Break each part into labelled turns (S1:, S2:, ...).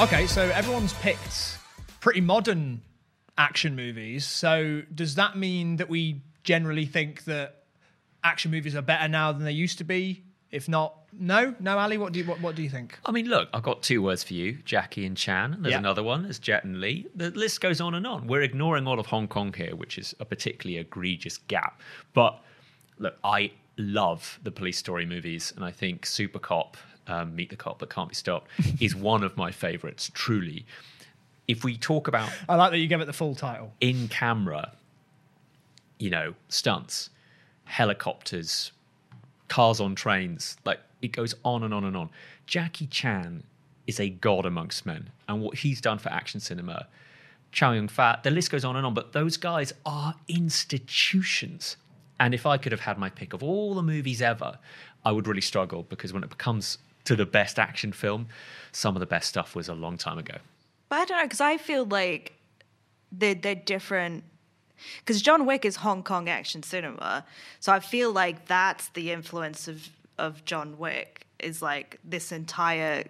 S1: Okay, so everyone's picked pretty modern action movies. So does that mean that we generally think that action movies are better now than they used to be? If not, no, no, Ali. What do you what, what do you think?
S2: I mean, look, I've got two words for you Jackie and Chan. There's
S1: Yeah.
S2: another one, there's Jet and Li. The list goes on and on. We're ignoring all of Hong Kong here, which is a particularly egregious gap. But look, I love the police story movies, and I think Super Cop, um, Meet the Cop That Can't Be Stopped, is one of my favorites, truly. If we talk about
S1: I like that you give it the full title.
S2: in camera, you know, stunts, helicopters, cars on trains, like it goes on and on and on. Jackie Chan is a god amongst men, and what he's done for action cinema, Chow Yun Fat, the list goes on and on, but those guys are institutions. And if I could have had my pick of all the movies ever, I would really struggle because when it comes to the best action film, some of the best stuff was a long time ago.
S3: But I don't know because I feel like they're they're different. Because John Wick is Hong Kong action cinema, so I feel like that's the influence of of John Wick is like this entire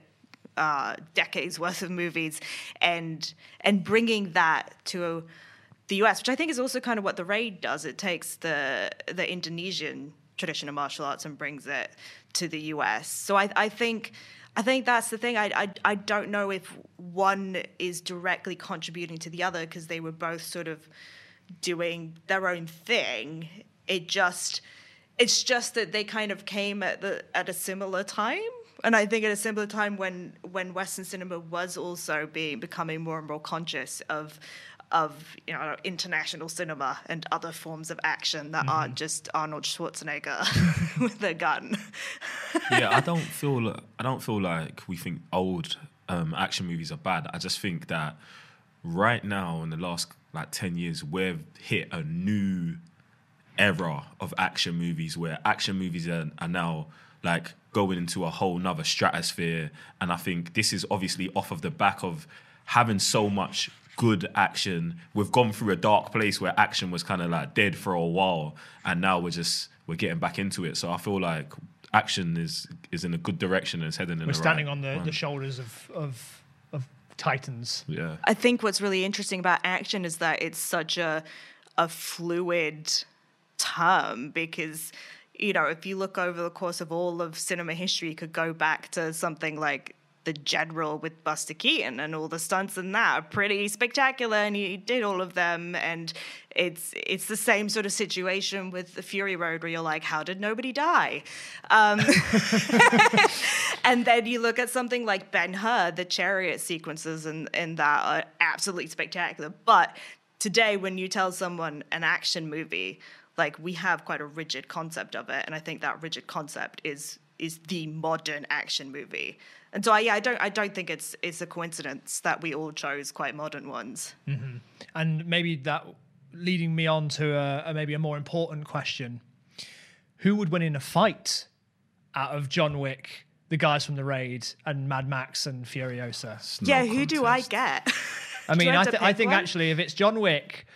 S3: uh, decades worth of movies, and and bringing that to the US, which I think is also kind of what the raid does. It takes the the Indonesian tradition of martial arts and brings it to the US. So I, I think I think that's the thing. I, I I don't know if one is directly contributing to the other because they were both sort of doing their own thing. It just it's just that they kind of came at the at a similar time. And I think at a similar time when when Western cinema was also being becoming more and more conscious of of you know international cinema and other forms of action that aren't just Arnold Schwarzenegger with a gun.
S4: yeah, I don't feel I don't feel like we think old um, action movies are bad. I just think that right now in the last like ten years, we've hit a new era of action movies where action movies are, are now like going into a whole nother stratosphere. And I think this is obviously off of the back of having so much good action. We've gone through a dark place where action was kind of like dead for a while, and now we're just we're getting back into it. So I feel like action is is in a good direction and it's heading in
S1: We're
S4: the
S1: standing
S4: right
S1: on the,
S4: one.
S1: the shoulders of of of titans.
S4: yeah.
S3: I think what's really interesting about action is that it's such a a fluid term because you know if you look over the course of all of cinema history, you could go back to something like the General with Buster Keaton and all the stunts and that are pretty spectacular, and he did all of them. And it's it's the same sort of situation with the Fury Road, where you're like, how did nobody die? Um, and then you look at something like Ben Hur, the chariot sequences and in that are absolutely spectacular. But today, when you tell someone an action movie, like we have quite a rigid concept of it, and I think that rigid concept is is the modern action movie. And so, I, yeah, I don't, I don't think it's it's a coincidence that we all chose quite modern ones. Mm-hmm.
S1: And maybe that leading me on to a, a maybe a more important question: Who would win in a fight out of John Wick, the guys from the Raid, and Mad Max and Furiosa?
S4: It's no
S3: yeah, who do I get?
S1: I mean,
S3: I
S1: I,
S3: have to
S1: th- I think
S3: one?
S1: actually, if it's John Wick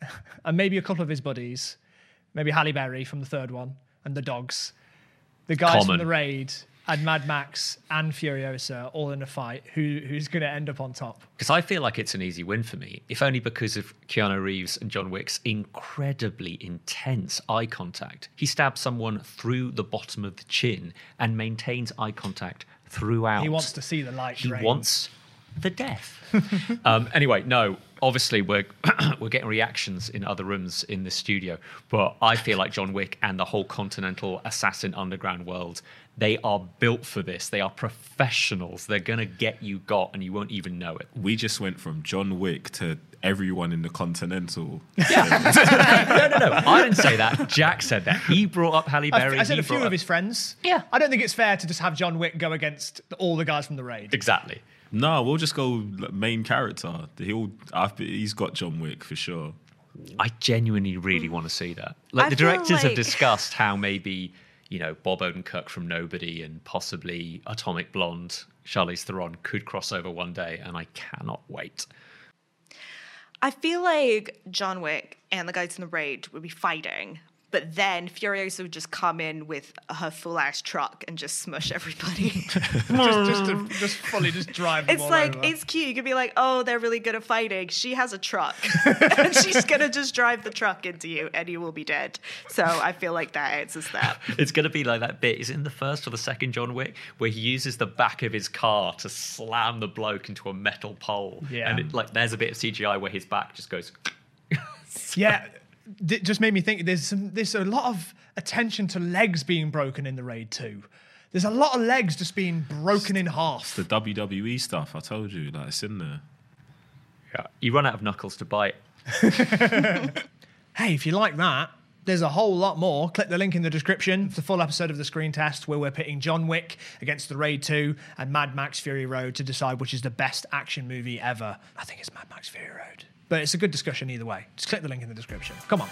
S1: and maybe a couple of his buddies, maybe Halle Berry from the third one and the dogs, the guys from the Raid and Mad Max and Furiosa all in a fight, who who's going to end up on top?
S2: Because I feel like it's an easy win for me, if only because of Keanu Reeves and John Wick's incredibly intense eye contact. He stabs someone through the bottom of the chin and maintains eye contact throughout.
S1: He wants to see the light.
S2: He
S1: drain.
S2: wants the death. um, anyway, no. Obviously, we're we're getting reactions in other rooms in the studio, but I feel like John Wick and the whole Continental Assassin Underground world, they are built for this. They are professionals. They're gonna get you got, and you won't even know it.
S4: We just went from John Wick to everyone in the Continental.
S2: No, no, no. I didn't say that. Jack said that. He brought up Halle Berry.
S1: I said a few of
S2: up-
S1: his friends.
S2: Yeah.
S1: I don't think it's fair to just have John Wick go against all the guys from the Raid.
S2: Exactly.
S4: no, we'll just go main character. He'll, I've, he's got John Wick for sure.
S2: I genuinely really want to see that. Like
S3: I
S2: the
S3: feel
S2: directors have discussed how maybe you know Bob Odenkirk from Nobody and possibly Atomic Blonde, Charlize Theron could cross over one day, and I cannot wait.
S3: I feel like John Wick and the guys in the raid would be fighting, but then Furiosa would just come in with her full ass truck and just smush everybody.
S1: just, just, to, just fully just drive. Them
S3: it's
S1: all
S3: like
S1: over.
S3: it's cute. You could be like, oh, they're really good at fighting. She has a truck, and she's gonna just drive the truck into you, and you will be dead. So I feel like that answers that.
S2: It's going to be like that bit. Is it in the first or the second John Wick where he uses the back of his car to slam the bloke into a metal pole?
S1: Yeah.
S2: And it, like there's a bit of CGI where his back just goes.
S1: yeah, it just made me think. There's some. There's a lot of attention to legs being broken in the raid too. There's a lot of legs just being broken in half.
S4: The WWE stuff, I told you, like it's in there.
S2: Yeah. You run out of knuckles to bite.
S1: Hey, if you like that, there's a whole lot more. Click the link in the description for the full episode of the screen test where we're pitting John Wick against The Raid 2 and Mad Max Fury Road to decide which is the best action movie ever. I think it's Mad Max Fury Road. But it's a good discussion either way. Just click the link in the description. Come on.